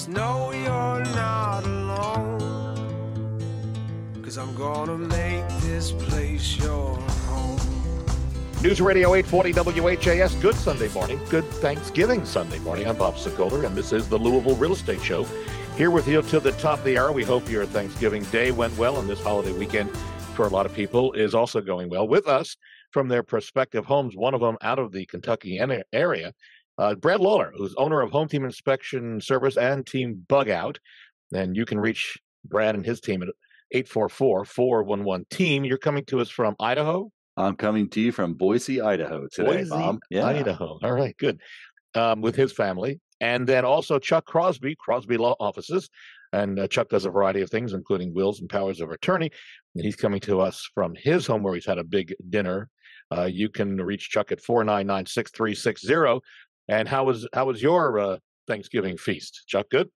Just know you're not alone. Cause I'm gonna make this place your home. News Radio 840 WHAS. Good Sunday morning. Good Thanksgiving Sunday morning. I'm Bob Sokoler, and this is the Louisville Real Estate Show. Here with you to the top of the hour. We hope your Thanksgiving day went well, and this holiday weekend for a lot of people is also going well. With us from their prospective homes, one of them out of the Kentucky area, uh, Brad Lawler, who's owner of Home Team Inspection Service and Team Bug Out. And you can reach Brad and his team at 844 411 Team. You're coming to us from Idaho? I'm coming to you from Boise, Idaho today, Boise, Bob. Yeah. Idaho. All right, good. Um, with his family. And then also Chuck Crosby, Crosby Law Offices. And uh, Chuck does a variety of things, including wills and powers of attorney. And he's coming to us from his home where he's had a big dinner. Uh, you can reach Chuck at 499 6360. And how was how was your uh, Thanksgiving feast? Chuck, good?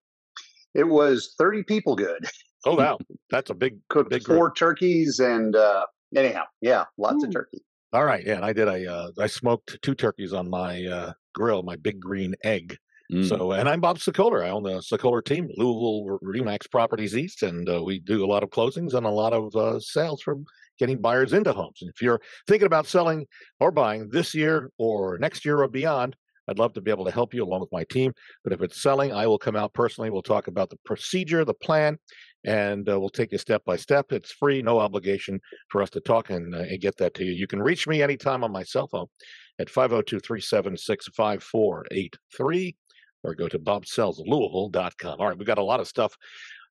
It was 30 people good. Oh, wow. That's a big, Cooked big group. four turkeys and uh, anyhow, yeah, lots Ooh. of turkey. All right. Yeah. And I did a, uh, I smoked two turkeys on my uh, grill, my big green egg. Mm. So, and I'm Bob Sokoler. I own the Sokoler team, Louisville Remax Properties East, and uh, we do a lot of closings and a lot of uh, sales from getting buyers into homes. And if you're thinking about selling or buying this year or next year or beyond, I'd love to be able to help you along with my team. But if it's selling, I will come out personally. We'll talk about the procedure, the plan, and uh, we'll take you step by step. It's free, no obligation for us to talk and, uh, and get that to you. You can reach me anytime on my cell phone at 502 376 5483 or go to bobsellslouisville.com. All right, we've got a lot of stuff.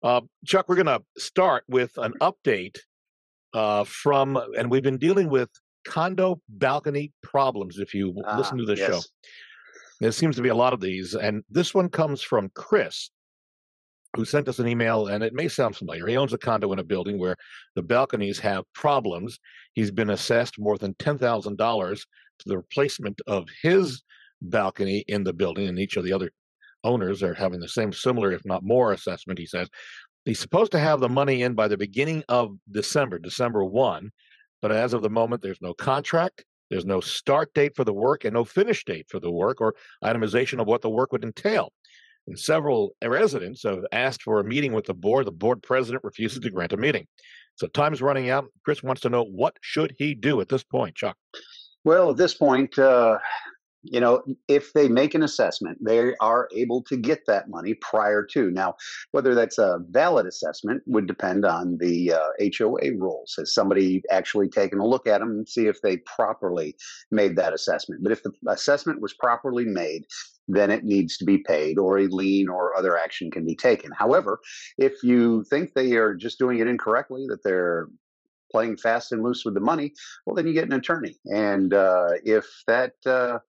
Uh, Chuck, we're going to start with an update uh, from, and we've been dealing with condo balcony problems. If you Ah, listen to the show, yes. There seems to be a lot of these, and this one comes from Chris, who sent us an email, and it may sound familiar. He owns a condo in a building where the balconies have problems. He's been assessed more than ten thousand dollars to the replacement of his balcony in the building, and each of the other owners are having the same similar, if not more, assessment. He says he's supposed to have the money in by the beginning of December, December one, but as of the moment, there's no contract. There's no start date for the work and no finish date for the work or itemization of what the work would entail. And several residents have asked for a meeting with the board. The board president refuses to grant a meeting. So time's running out. Chris wants to know what should he do at this point, Chuck? Well, at this point, uh, you know, if they make an assessment, they are able to get that money prior to. Now, whether that's a valid assessment would depend on the uh, HOA rules. Has somebody actually taken a look at them and see if they properly made that assessment? But if the assessment was properly made, then it needs to be paid or a lien or other action can be taken. However, if you think they are just doing it incorrectly, that they're playing fast and loose with the money, well, then you get an attorney. And uh, if that uh,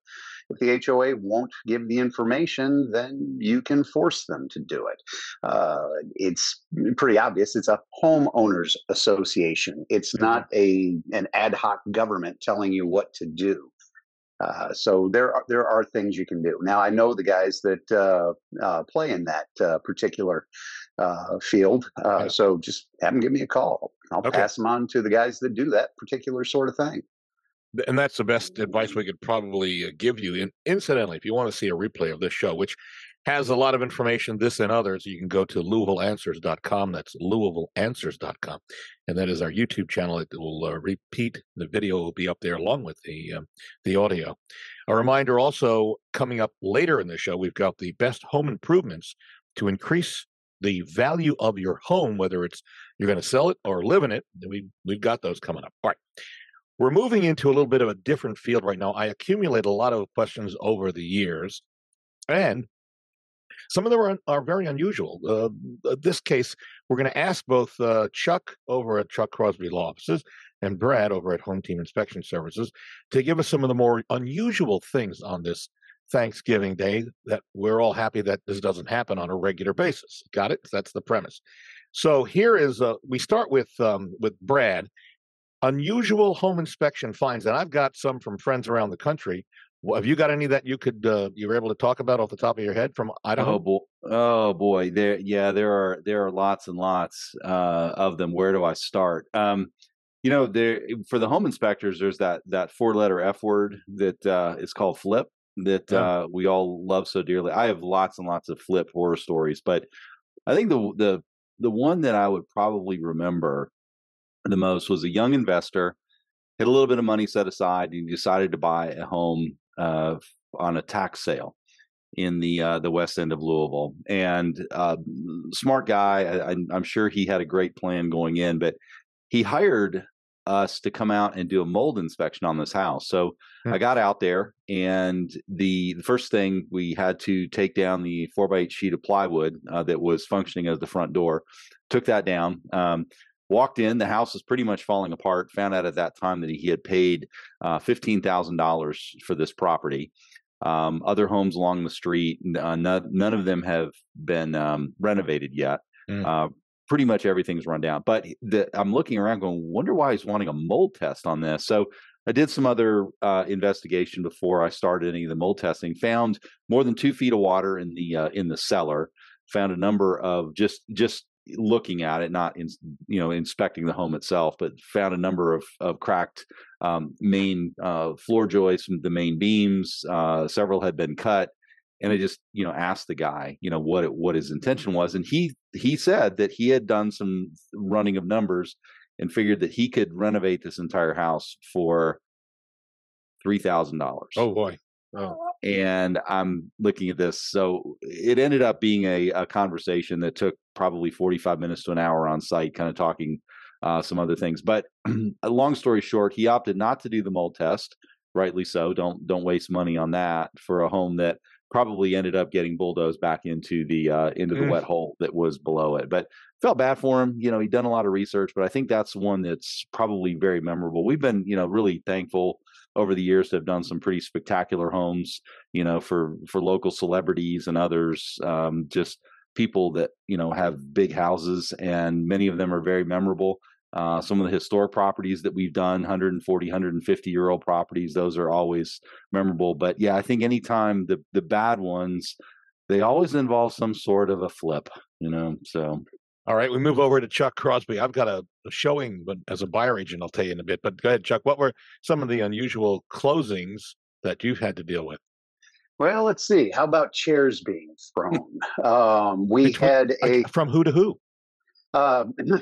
if the HOA won't give the information, then you can force them to do it. Uh, it's pretty obvious. It's a homeowners association. It's not a an ad hoc government telling you what to do. Uh, so there are there are things you can do. Now I know the guys that uh, uh, play in that uh, particular uh, field. Uh, Okay. So just have them give me a call. I'll Okay. pass them on to the guys that do that particular sort of thing. And that's the best advice we could probably uh, give you. And incidentally, if you want to see a replay of this show, which has a lot of information, this and others, you can go to LouisvilleAnswers.com. That's LouisvilleAnswers.com. And that is our YouTube channel. It will uh, repeat. The video will be up there along with the um, the audio. A reminder also coming up later in the show, we've got the best home improvements to increase the value of your home, whether it's you're going to sell it or live in it. We we've got those coming up. All right. We're moving into a little bit of a different field right now. I accumulate a lot of questions over the years, and some of them are, are very unusual. Uh, uh, this case, we're going to ask both uh, Chuck over at Chuck Crosby Law Offices and Brad over at Home Team Inspection Services to give us some of the more unusual things on this Thanksgiving Day that we're all happy that this doesn't happen on a regular basis. Got it? That's the premise. So here is uh, we start with um, with Brad unusual home inspection finds, and I've got some from friends around the country. Have you got any that you could uh, you were able to talk about off the top of your head from Idaho? Oh boy, oh boy, there, yeah, there are there are lots and lots uh, of them. Where do I start? Um, you know, there for the home inspectors, there's that that four letter F word that uh, is called flip. That Yeah. uh, we all love so dearly. I have lots and lots of flip horror stories, but I think the the the one that I would probably remember the most was a young investor had a little bit of money set aside and he decided to buy a home uh, on a tax sale in the uh, the west end of Louisville. And uh, smart guy, I, I- I'm sure he had a great plan going in, but he hired us to come out and do a mold inspection on this house. So Hmm. I got out there, and the, the first thing we had to take down the four by eight sheet of plywood uh, that was functioning as the front door. Took that down. Um, walked in. The house was pretty much falling apart. Found out at that time that he had paid uh, fifteen thousand dollars for this property. Um, other homes along the street, uh, none, none of them have been um, renovated yet. Mm. Pretty much everything's run down. But the, I'm looking around, going, wonder why he's wanting a mold test on this. So I did some other uh, investigation before I started any of the mold testing. Found more than two feet of water in the uh, in the cellar. Found a number of just just looking at it, not in, you know inspecting the home itself, but found a number of of cracked um, main uh, floor joists, the main beams. Uh, several had been cut, and I just you know asked the guy you know what it, what his intention was, and he he said that he had done some running of numbers and figured that he could renovate this entire house for three thousand dollars. Oh boy. Oh. And I'm looking at this. So it ended up being a, a conversation that took probably 45 minutes to an hour on site, kind of talking uh, some other things. But a long story short, he opted not to do the mold test. Rightly so. Don't don't waste money on that for a home that probably ended up getting bulldozed back into the uh, into the Mm. wet hole that was below it. But felt bad for him. You know, he'd done a lot of research, but I think that's one that's probably very memorable. We've been, you know, really thankful over the years to have done some pretty spectacular homes, you know, for for local celebrities and others. Um, just people that you know have big houses, and many of them are very memorable. Uh, some of the historic properties that we've done 140 150 year old properties those are always memorable but yeah i think anytime the the bad ones they always involve some sort of a flip you know so All right, we move over to Chuck Crosby. I've got a, a showing, but as a buyer agent, I'll tell you in a bit. But go ahead, Chuck. What were some of the unusual closings that you've had to deal with? Well, let's see. How about chairs being thrown? Um, we Between- had a From who to who? Um,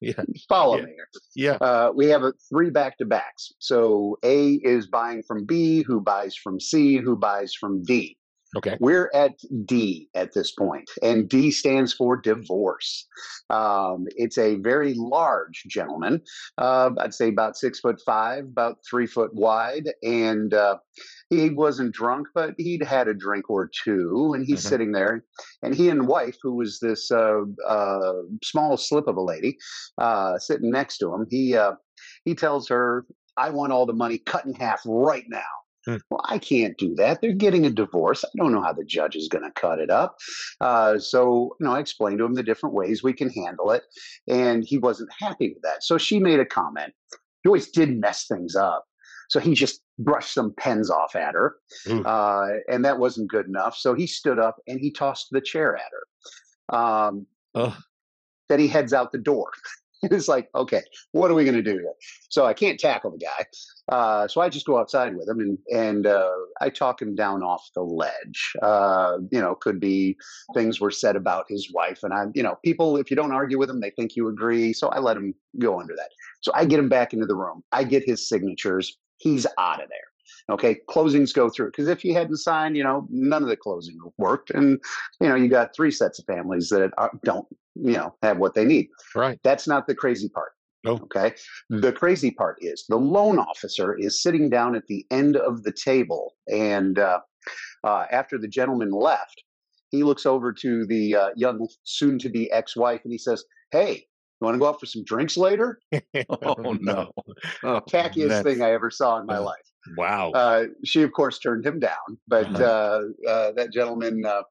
Yeah, follow Yeah. me. here. yeah. Uh, we have a three back to backs. So A is buying from B, who buys from C, who buys from D. Okay. We're at D at this point, and D stands for divorce. Um, it's a very large gentleman. Uh, I'd say about six foot five, about three foot wide, and uh, he wasn't drunk, but he'd had a drink or two, and he's Mhm. sitting there, and he and wife, who was this uh, uh, small slip of a lady, uh, sitting next to him, he uh, he tells her, "I want all the money cut in half right now." Hmm. Well, I can't do that. They're getting a divorce. I don't know how the judge is going to cut it up. Uh, so, you know, I explained to him the different ways we can handle it, and he wasn't happy with that. So she made a comment. He always did mess things up. So he just brushed some pens off at her, Ooh. uh, and that wasn't good enough. So he stood up and he tossed the chair at her. Um, then he heads out the door. it's like, okay, what are we going to do here? So I can't tackle the guy. Uh, so I just go outside with him and and uh, I talk him down off the ledge. Uh, you know, could be things were said about his wife, and I, you know, people if you don't argue with them, they think you agree. So I let him go under that. So I get him back into the room. I get his signatures. He's out of there. Okay, closings go through because if you hadn't signed, you know, none of the closing worked, and you know, you got three sets of families that are, don't, you know, have what they need. Right. That's not the crazy part. No. Okay. The crazy part is the loan officer is sitting down at the end of the table. And uh, uh, after the gentleman left, he looks over to the uh, young, soon to be ex wife and he says, Hey, you want to go out for some drinks later? oh no oh, Tackiest That's- thing I ever saw in my uh, life. Wow. Uh, she, of course, turned him down. But Uh-huh. uh, uh, that gentleman, uh,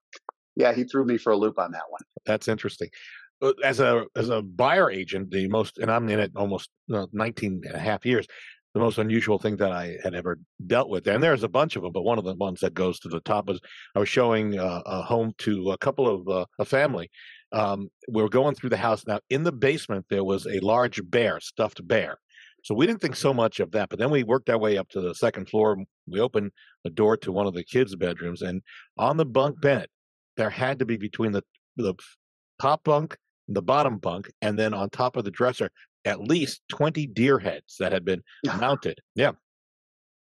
yeah, he threw me for a loop on that one. That's interesting. Uh, As a as a buyer agent, the most, and I'm in it almost uh, 19 and a half years, the most unusual thing that I had ever dealt with, and there's a bunch of them, but one of the ones that goes to the top was I was showing uh, a home to a couple of uh, a family. Um, we were going through the house now. In the basement, there was a large bear, stuffed bear. So we didn't think so much of that. But then we worked our way up to the second floor. We opened the door to one of the kids' bedrooms, and on the bunk bed, there had to be between the the top bunk, the bottom bunk, and then on top of the dresser, at least 20 deer heads that had been mounted. Yeah.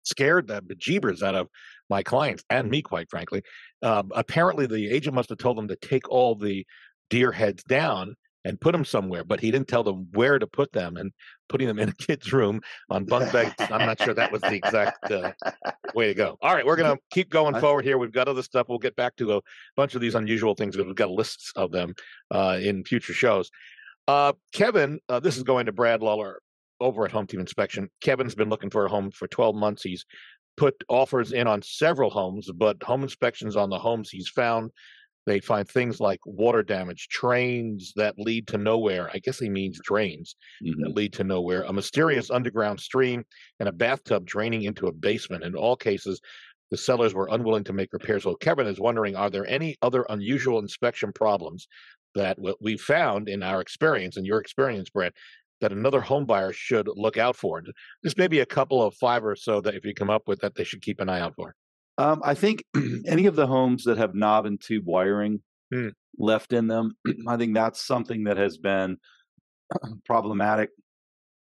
Scared the bejeebers out of my clients and me, quite frankly. Uh, apparently, the agent must have told them to take all the deer heads down and put them somewhere, but he didn't tell them where to put them. And putting them in a kid's room on bunk beds, I'm not sure that was the exact uh, way to go. All right, we're going to keep going forward here. We've got other stuff. We'll get back to a bunch of these unusual things because we've got lists of them uh, in future shows. Uh, Kevin, uh, this is going to Brad Lawler over at Home Team Inspection. Kevin's been looking for a home for 12 months. He's put offers in on several homes, but home inspections on the homes he's found they find things like water damage, trains that lead to nowhere. I guess he means drains mm-hmm. that lead to nowhere, a mysterious underground stream, and a bathtub draining into a basement. In all cases, the sellers were unwilling to make repairs. So Kevin is wondering, are there any other unusual inspection problems that we found in our experience, in your experience, Brett, that another home buyer should look out for? This may be a couple of five or so that if you come up with that they should keep an eye out for. Um, I think any of the homes that have knob and tube wiring hmm. left in them, I think that's something that has been problematic.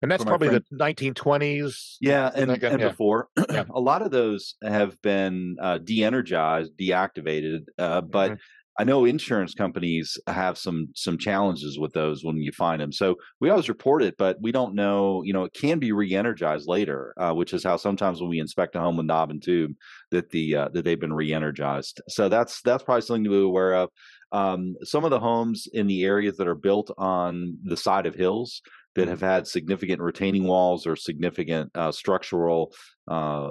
And that's probably the 1920s. Yeah, and, and yeah. before. Yeah. a lot of those have been uh, de energized, deactivated, uh, but mm-hmm. I know insurance companies have some some challenges with those when you find them. So we always report it, but we don't know. You know, it can be re-energized later, uh, which is how sometimes when we inspect a home with knob and tube, that the uh, that they've been re-energized. So that's that's probably something to be aware of. Um, some of the homes in the areas that are built on the side of hills that have had significant retaining walls or significant uh, structural uh,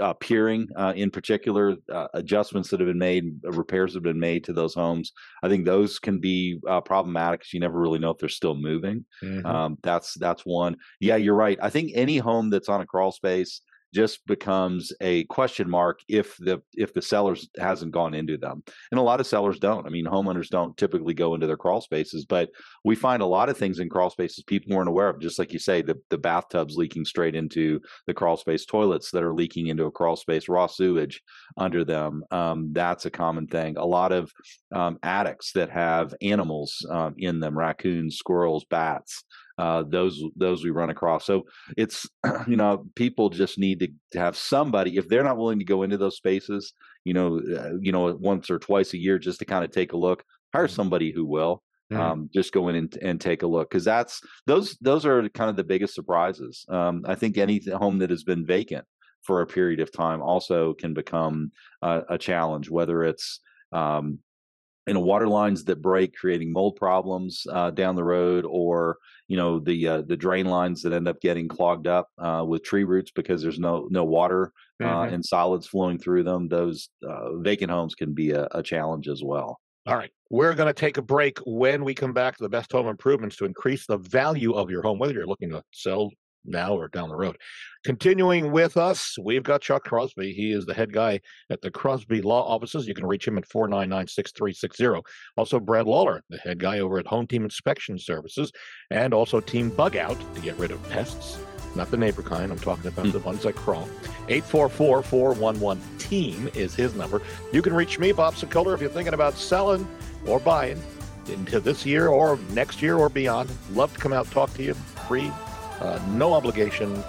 uh, piering, uh, in particular, uh, adjustments that have been made, repairs have been made to those homes. I think those can be uh, problematic because you never really know if they're still moving. Mm-hmm. Um, that's that's one. Yeah, you're right. I think any home that's on a crawl space just becomes a question mark if the if the sellers hasn't gone into them. And a lot of sellers don't. I mean homeowners don't typically go into their crawl spaces but we find a lot of things in crawl spaces people weren't aware of. Just like you say the, the bathtubs leaking straight into the crawl space toilets that are leaking into a crawl space raw sewage under them um, that's a common thing. A lot of um, attics that have animals um, in them raccoons squirrels bats uh, those those we run across. So it's you know people just need to, to have somebody if they're not willing to go into those spaces, you know, uh, you know once or twice a year just to kind of take a look. Hire mm-hmm. somebody who will. Mm-hmm. Um, just go in and, and take a look because that's those those are kind of the biggest surprises. Um, I think any home that has been vacant for a period of time also can become uh, a challenge, whether it's um, you know water lines that break creating mold problems uh, down the road or you know the uh, the drain lines that end up getting clogged up uh, with tree roots because there's no no water uh, mm-hmm. and solids flowing through them those uh, vacant homes can be a, a challenge as well all right we're going to take a break when we come back to the best home improvements to increase the value of your home whether you're looking to sell now or down the road. Continuing with us, we've got Chuck Crosby. He is the head guy at the Crosby Law Offices. You can reach him at 499 6360. Also, Brad Lawler, the head guy over at Home Team Inspection Services, and also Team Bug Out to get rid of pests. Not the neighbor kind, I'm talking about hmm. the ones that crawl. 844 411 Team is his number. You can reach me, Bob Sokoler, if you're thinking about selling or buying into this year or next year or beyond. Love to come out talk to you free uh, no obligation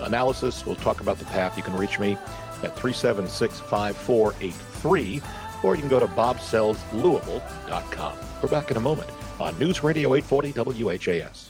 analysis. We'll talk about the path. You can reach me at 376 5483, or you can go to bobsellslouisville.com. We're back in a moment on News Radio 840 WHAS.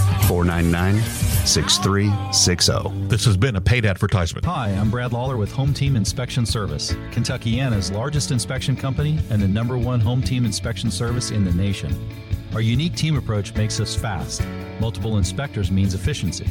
499 6360. This has been a paid advertisement. Hi, I'm Brad Lawler with Home Team Inspection Service, Kentuckiana's largest inspection company and the number one home team inspection service in the nation. Our unique team approach makes us fast Multiple inspectors means efficiency.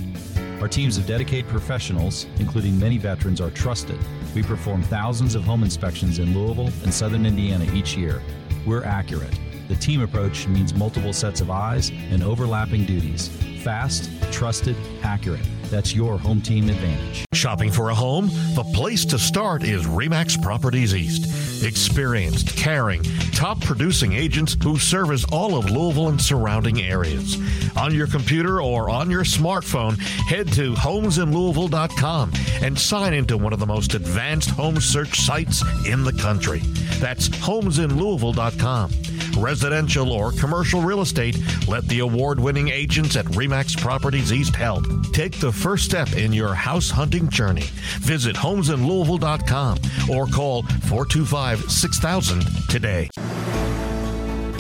Our teams of dedicated professionals, including many veterans, are trusted. We perform thousands of home inspections in Louisville and southern Indiana each year. We're accurate. The team approach means multiple sets of eyes and overlapping duties. Fast, trusted, accurate. That's your home team advantage. Shopping for a home? The place to start is REMAX Properties East. Experienced, caring, top producing agents who service all of Louisville and surrounding areas. On your computer or on your smartphone, head to homesinlouisville.com and sign into one of the most advanced home search sites in the country. That's homesinlouisville.com. Residential or commercial real estate, let the award winning agents at REMAX Properties East help. Take the first step in your house hunting journey. Visit homesinlouisville.com or call 425 6000 today.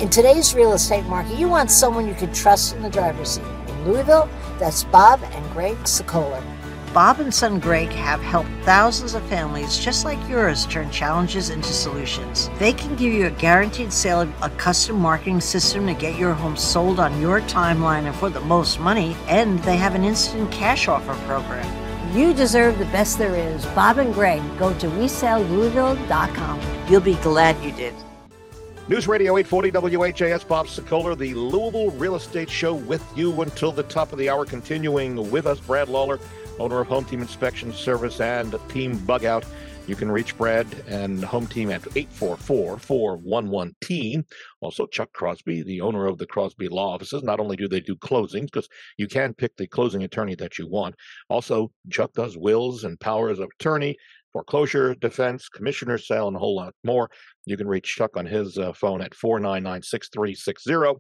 In today's real estate market, you want someone you can trust in the driver's seat. In Louisville, that's Bob and Greg Sokoler. Bob and Son Greg have helped thousands of families just like yours turn challenges into solutions. They can give you a guaranteed sale of a custom marketing system to get your home sold on your timeline and for the most money, and they have an instant cash offer program. You deserve the best there is. Bob and Greg, go to WeSellLouisville.com. You'll be glad you did. News Radio 840 WHAS, Bob Sokoler, the Louisville Real Estate Show with you until the top of the hour. Continuing with us, Brad Lawler, owner of Home Team Inspection Service and Team Bug Out. You can reach Brad and Home Team at 844-411-TEAM. Also, Chuck Crosby, the owner of the Crosby Law Offices. Not only do they do closings, because you can pick the closing attorney that you want. Also, Chuck does wills and powers of attorney, foreclosure, defense, commissioner sale, and a whole lot more. You can reach Chuck on his uh, phone at 499-6360.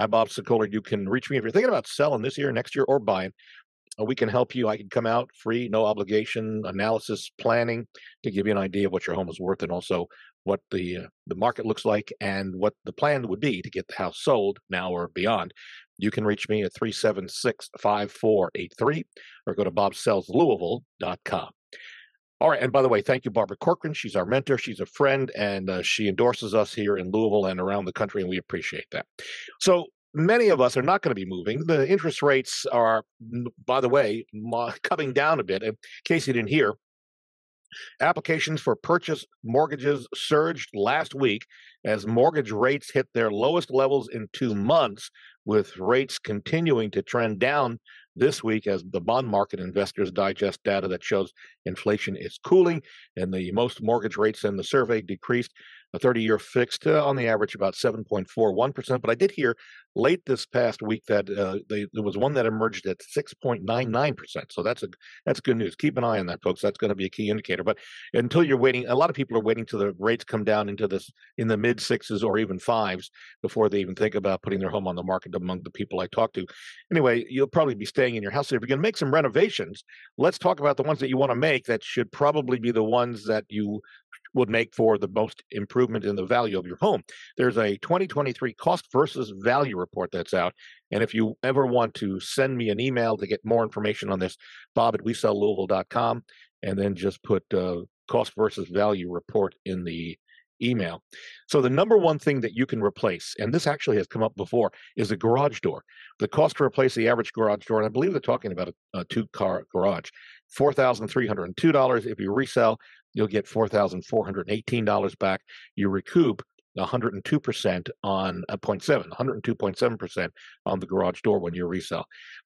I'm Bob Sokoler. You can reach me if you're thinking about selling this year, next year, or buying. Uh, we can help you. I can come out free, no obligation analysis planning to give you an idea of what your home is worth and also what the uh, the market looks like and what the plan would be to get the house sold now or beyond. You can reach me at 376-5483 or go to bobsellslouisville.com. All right, and by the way, thank you, Barbara Corcoran. She's our mentor. She's a friend, and uh, she endorses us here in Louisville and around the country, and we appreciate that. So, many of us are not going to be moving. The interest rates are, by the way, coming down a bit. In case you didn't hear, applications for purchase mortgages surged last week as mortgage rates hit their lowest levels in two months, with rates continuing to trend down this week as the bond market investors digest data that shows inflation is cooling and the most mortgage rates in the survey decreased a 30 year fixed uh, on the average about 7.41%. But I did hear late this past week that uh, they, there was one that emerged at 6.99%. So that's a that's good news. Keep an eye on that, folks. That's going to be a key indicator. But until you're waiting, a lot of people are waiting till the rates come down into this in the mid sixes or even fives before they even think about putting their home on the market among the people I talk to. Anyway, you'll probably be staying in your house. If you're going to make some renovations, let's talk about the ones that you want to make that should probably be the ones that you would make for the most improvement in the value of your home. There's a 2023 cost versus value report that's out. And if you ever want to send me an email to get more information on this, bob at weselllouisville.com, and then just put uh, cost versus value report in the email. So the number one thing that you can replace, and this actually has come up before, is a garage door. The cost to replace the average garage door, and I believe they're talking about a, a two-car garage, four thousand three hundred and two dollars. If you resell, you'll get $4,418 back. You recoup 102% on a uh, 0.7, 102.7% on the garage door when you resell.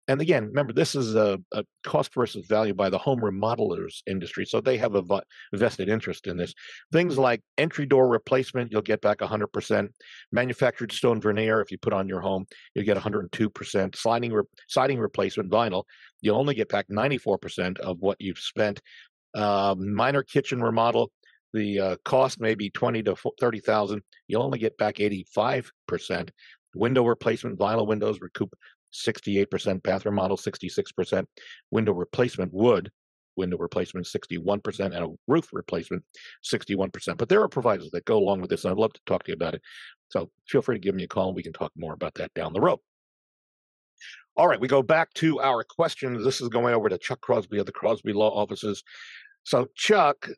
And again, remember, this is a, a, cost versus value by the home remodelers industry. So they have a vested interest in this. Things like entry door replacement, you'll get back 100%. Manufactured stone veneer, if you put on your home, you'll get 102%. Sliding re- siding replacement vinyl, you'll only get back 94% of what you've spent uh, minor kitchen remodel, the uh, cost may be twenty to thirty thousand. You'll only get back eighty five percent. Window replacement, vinyl windows recoup sixty eight percent. Bathroom model sixty six percent. Window replacement, wood window replacement 61% and a roof replacement 61%. But there are providers that go along with this, and I'd love to talk to you about it. So feel free to give me a call and we can talk more about that down the road. All right, we go back to our questions. This is going over to Chuck Crosby of the Crosby Law Offices. So, Chuck,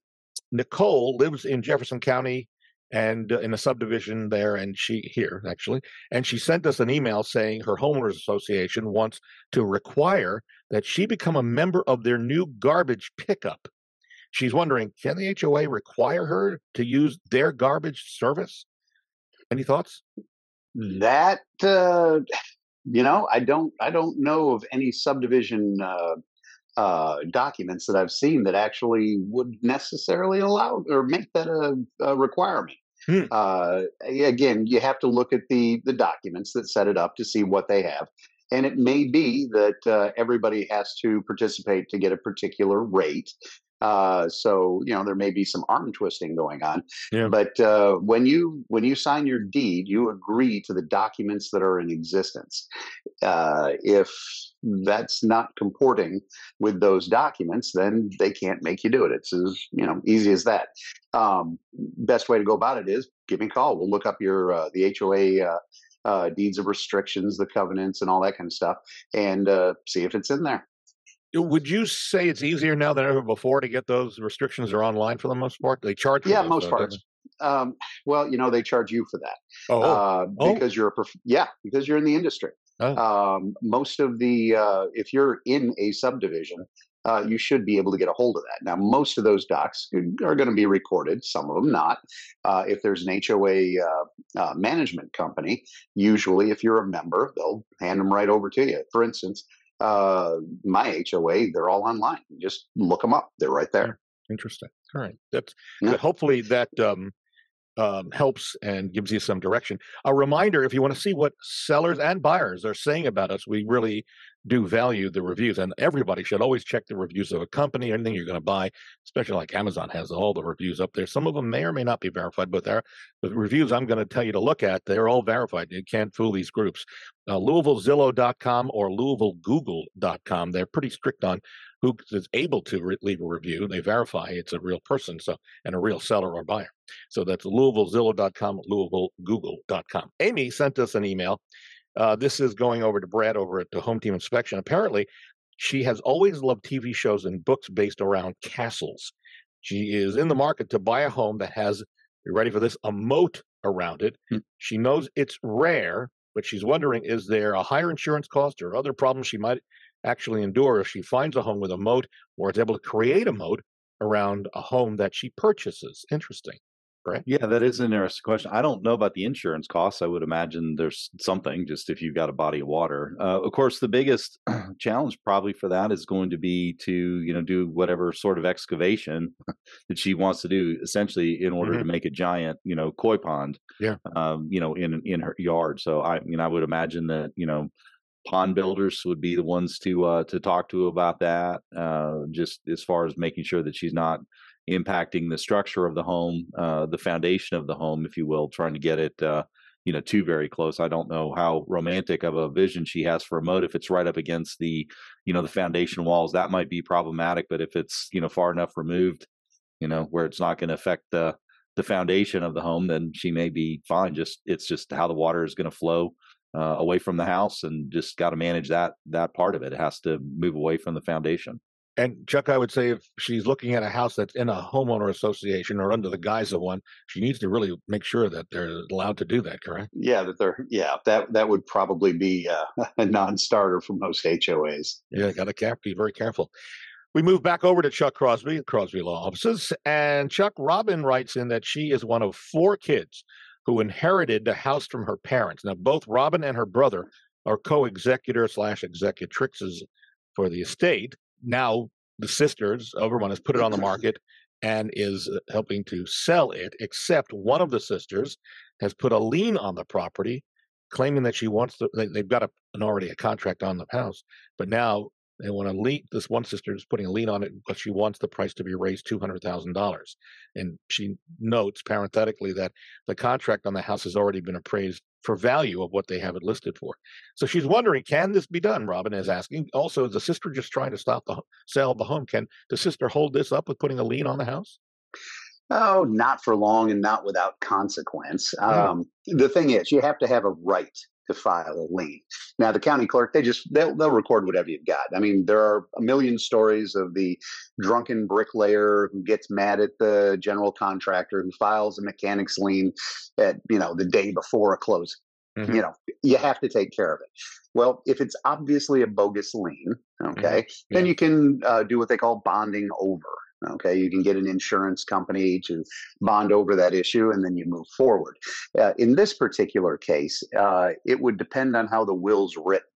Nicole lives in Jefferson County. and uh, in a subdivision there and she here actually and she sent us an email saying her homeowners association wants to require that she become a member of their new garbage pickup she's wondering can the hoa require her to use their garbage service any thoughts that uh, you know i don't i don't know of any subdivision uh, uh, documents that I've seen that actually would necessarily allow or make that a, a requirement. Hmm. Uh, again, you have to look at the the documents that set it up to see what they have, and it may be that uh, everybody has to participate to get a particular rate. Uh, so you know there may be some arm twisting going on, Yeah. but uh, when you when you sign your deed, you agree to the documents that are in existence. Uh, if that's not comporting with those documents, then they can't make you do it. It's as you know easy as that. Um, best way to go about it is give me a call. We'll look up your uh, the HOA uh, uh, deeds of restrictions, the covenants, and all that kind of stuff, and uh, see if it's in there. Would you say it's easier now than ever before to get those restrictions are online for the most part they charge for Yeah, those, most though, parts. Um, well, you know they charge you for that. oh, uh, Oh. because you're a prof- yeah because you're in the industry. Oh. Um, most of the uh, if you're in a subdivision, uh, you should be able to get a hold of that. Now, most of those docs are going to be recorded. Some of them not. Uh, if there's an HOA uh, uh, management company, usually if you're a member, they'll hand them right over to you. For instance. Uh, my HOA, they're all online. You just look them up; they're right there. Interesting. All right. That's Yeah. Hopefully that um, um, helps and gives you some direction. A reminder if you want to see what sellers and buyers are saying about us, we really do value the reviews. And everybody should always check the reviews of a company, anything you're going to buy, especially like Amazon has all the reviews up there. Some of them may or may not be verified, but they're, the reviews I'm going to tell you to look at, they're all verified. You can't fool these groups. Uh, LouisvilleZillow.com or LouisvilleGoogle.com, they're pretty strict on who is able to re- leave a review. They verify it's a real person, so and a real seller or buyer. So that's LouisvilleZillow.com, LouisvilleGoogle.com. Amy sent us an email. Uh, this is going over to Brad over at the Home Team Inspection. Apparently, she has always loved TV shows and books based around castles. She is in the market to buy a home that has, you ready for this, a moat around it. Hmm. She knows it's rare, but she's wondering is there a higher insurance cost or other problems she might actually endure if she finds a home with a moat or is able to create a moat around a home that she purchases? Interesting. Yeah, that is an interesting question. I don't know about the insurance costs. I would imagine there's something just if you've got a body of water. Uh, of course, the biggest challenge probably for that is going to be to you know do whatever sort of excavation that she wants to do, essentially in order to make a giant you know koi pond. Yeah. Um, you know, in in her yard. So I mean, I would imagine that you know pond builders would be the ones to uh, to talk to about that. Uh, just as far as making sure that she's not impacting the structure of the home, uh, the foundation of the home, if you will, trying to get it, uh, you know, too very close. I don't know how romantic of a vision she has for a moat. If it's right up against the, you know, the foundation walls, that might be problematic. But if it's, you know, far enough removed, you know, where it's not going to affect the the foundation of the home, then she may be fine. Just it's just how the water is going to flow uh, away from the house, and just got to manage that that part of it. It has to move away from the foundation. And Chuck, I would say if she's looking at a house that's in a homeowner association or under the guise of one, she needs to really make sure that they're allowed to do that, correct? Yeah, that they're yeah that that would probably be uh, a non-starter for most HOAs. Yeah, got to be very careful. We move back over to Chuck Crosby, at Crosby Law Offices, and Chuck Robin writes in that she is one of four kids who inherited the house from her parents. Now, both Robin and her brother are co-executor slash executrixes for the estate. Now, the sisters, Overman, has put it on the market and is uh, helping to sell it. Except one of the sisters has put a lien on the property, claiming that she wants to. They, they've got a, an already a contract on the house, but now they want to lien. This one sister is putting a lien on it, but she wants the price to be raised two hundred thousand dollars. And she notes parenthetically that the contract on the house has already been appraised for value of what they have it listed for. So she's wondering, can this be done? Robin is asking. Also, is the sister just trying to stop the sale of the home? Can the sister hold this up with putting a lien on the house? Oh, not for long and not without consequence. Yeah. Um, the thing is, you have to have a right to file a lien. Now, the county clerk, they just they'll, they'll record whatever you've got. I mean, there are a million stories of the drunken bricklayer who gets mad at the general contractor who files a mechanic's lien at you know the day before a closing. Mhm. You know, you have to take care of it. Well, if it's obviously a bogus lien, okay, then Yeah. you can uh, do what they call bonding over. Okay, you can get an insurance company to bond over that issue, and then you move forward. Uh, in this particular case, uh, it would depend on how the will's written.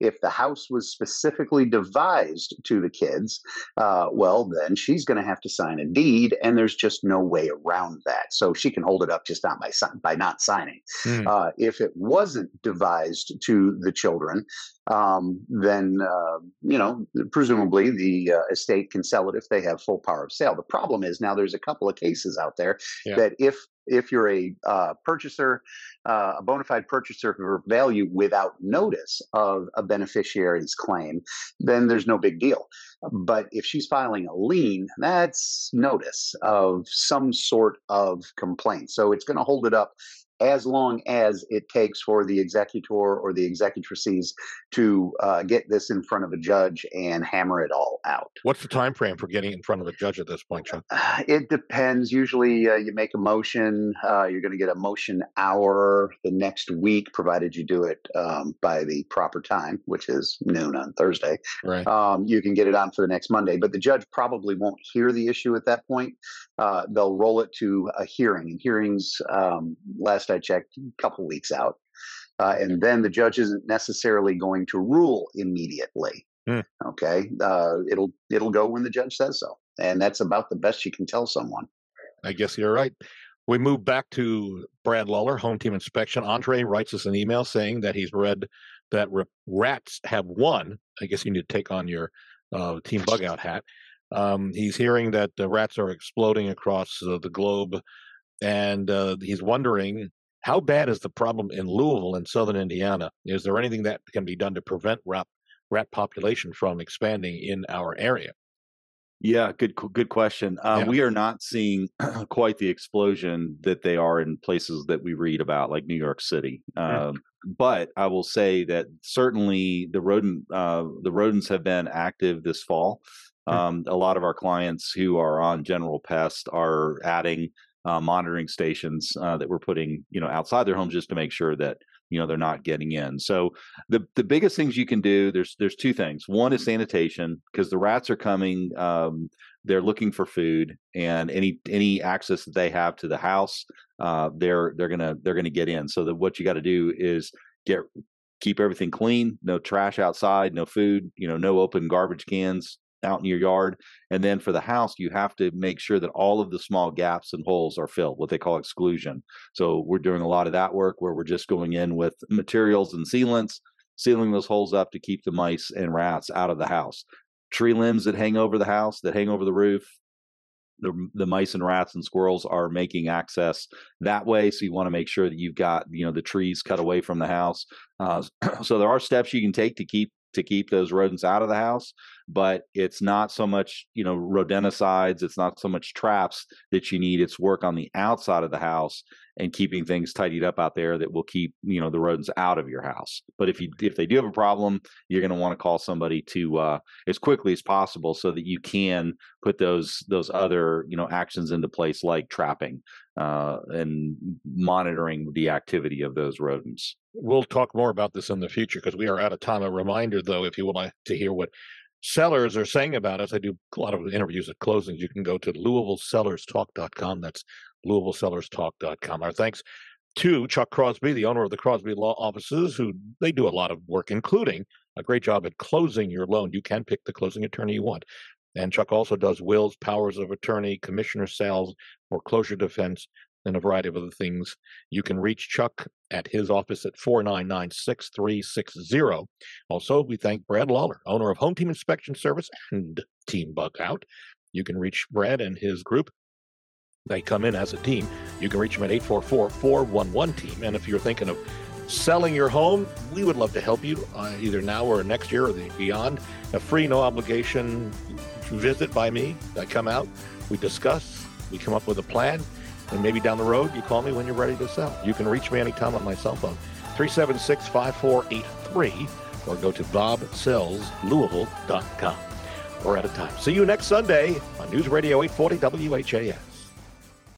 If the house was specifically devised to the kids, uh, well, then she's going to have to sign a deed, and there's just no way around that. So she can hold it up just not by by not signing. Hmm. Uh, if it wasn't devised to the children, um, then uh, you know presumably the uh, estate can sell it if they have full power of sale. The problem is now there's a couple of cases out there Yeah. that if if you're a uh, purchaser, uh, a bona fide purchaser for value without notice of a beneficiary's claim, then there's no big deal. But if she's filing a lien, that's notice of some sort of complaint. So it's going to hold it up as long as it takes for the executor or the executrices to uh, get this in front of a judge and hammer it all out. What's the time frame for getting in front of a judge at this point, Chuck? Uh, It depends. Usually, uh, you make a motion. Uh, you're going to get a motion hour the next week, provided you do it um, by the proper time, which is noon on Thursday. Right. Um, you can get it on for the next Monday, but the judge probably won't hear the issue at that point. Uh, they'll roll it to a hearing, and hearings, um, last I checked, a couple weeks out. Uh, and then the judge isn't necessarily going to rule immediately. Hmm. Okay, uh, it'll it'll go when the judge says so, and that's about the best you can tell someone. I guess you're right. We move back to Brad Lawler, home team inspection. Andre writes us an email saying that he's read that rats have won. I guess you need to take on your uh, team bug out hat. Um, he's hearing that the rats are exploding across uh, the globe, and uh, he's wondering how bad is the problem in Louisville in southern Indiana? Is there anything that can be done to prevent rat, rat population from expanding in our area? Yeah, good good question. Um, Yeah. We are not seeing quite the explosion that they are in places that we read about, like New York City. Um, but I will say that certainly the rodent uh, the rodents have been active this fall. Hmm. Um, a lot of our clients who are on General Pest are adding uh, monitoring stations uh, that we're putting, you know, outside their homes just to make sure that you know they're not getting in. So the the biggest things you can do there's there's two things. One is sanitation because the rats are coming. Um, they're looking for food and any any access that they have to the house, uh, they're they're gonna they're gonna get in. So that what you got to do is get keep everything clean, no trash outside, no food, you know, no open garbage cans out in your yard. And then for the house, you have to make sure that all of the small gaps and holes are filled, what they call exclusion. So we're doing a lot of that work where we're just going in with materials and sealants, sealing those holes up to keep the mice and rats out of the house. Tree limbs that hang over the house, that hang over the roof, the, the mice and rats and squirrels are making access that way. So you want to make sure that you've got you know the trees cut away from the house. Uh, so there are steps you can take to keep to keep those rodents out of the house, but it's not so much you know rodenticides. It's not so much traps that you need. It's work on the outside of the house and keeping things tidied up out there that will keep you know the rodents out of your house. But if you if they do have a problem, you're going to want to call somebody to uh, as quickly as possible so that you can put those those other you know actions into place like trapping uh, and monitoring the activity of those rodents. We'll talk more about this in the future because we are out of time. A reminder, though, if you would like to hear what sellers are saying about us, I do a lot of interviews at closings. You can go to LouisvilleSellersTalk.com. That's LouisvilleSellersTalk.com. Our thanks to Chuck Crosby, the owner of the Crosby Law Offices, who they do a lot of work, including a great job at closing your loan. You can pick the closing attorney you want. And Chuck also does wills, powers of attorney, commissioner sales, foreclosure defense, and a variety of other things. You can reach Chuck at his office at 499 6360. Also, we thank Brad Lawler, owner of Home Team Inspection Service and Team Bug Out. You can reach Brad and his group. They come in as a team. You can reach them at 844 411 Team. And if you're thinking of selling your home, we would love to help you uh, either now or next year or beyond. A free, no obligation visit by me. I come out, we discuss, we come up with a plan, and maybe down the road, you call me when you're ready to sell. You can reach me anytime on my cell phone, 376 5483, or go to bobsellslouisville.com. We're out of time. See you next Sunday on News Radio 840 WHAS.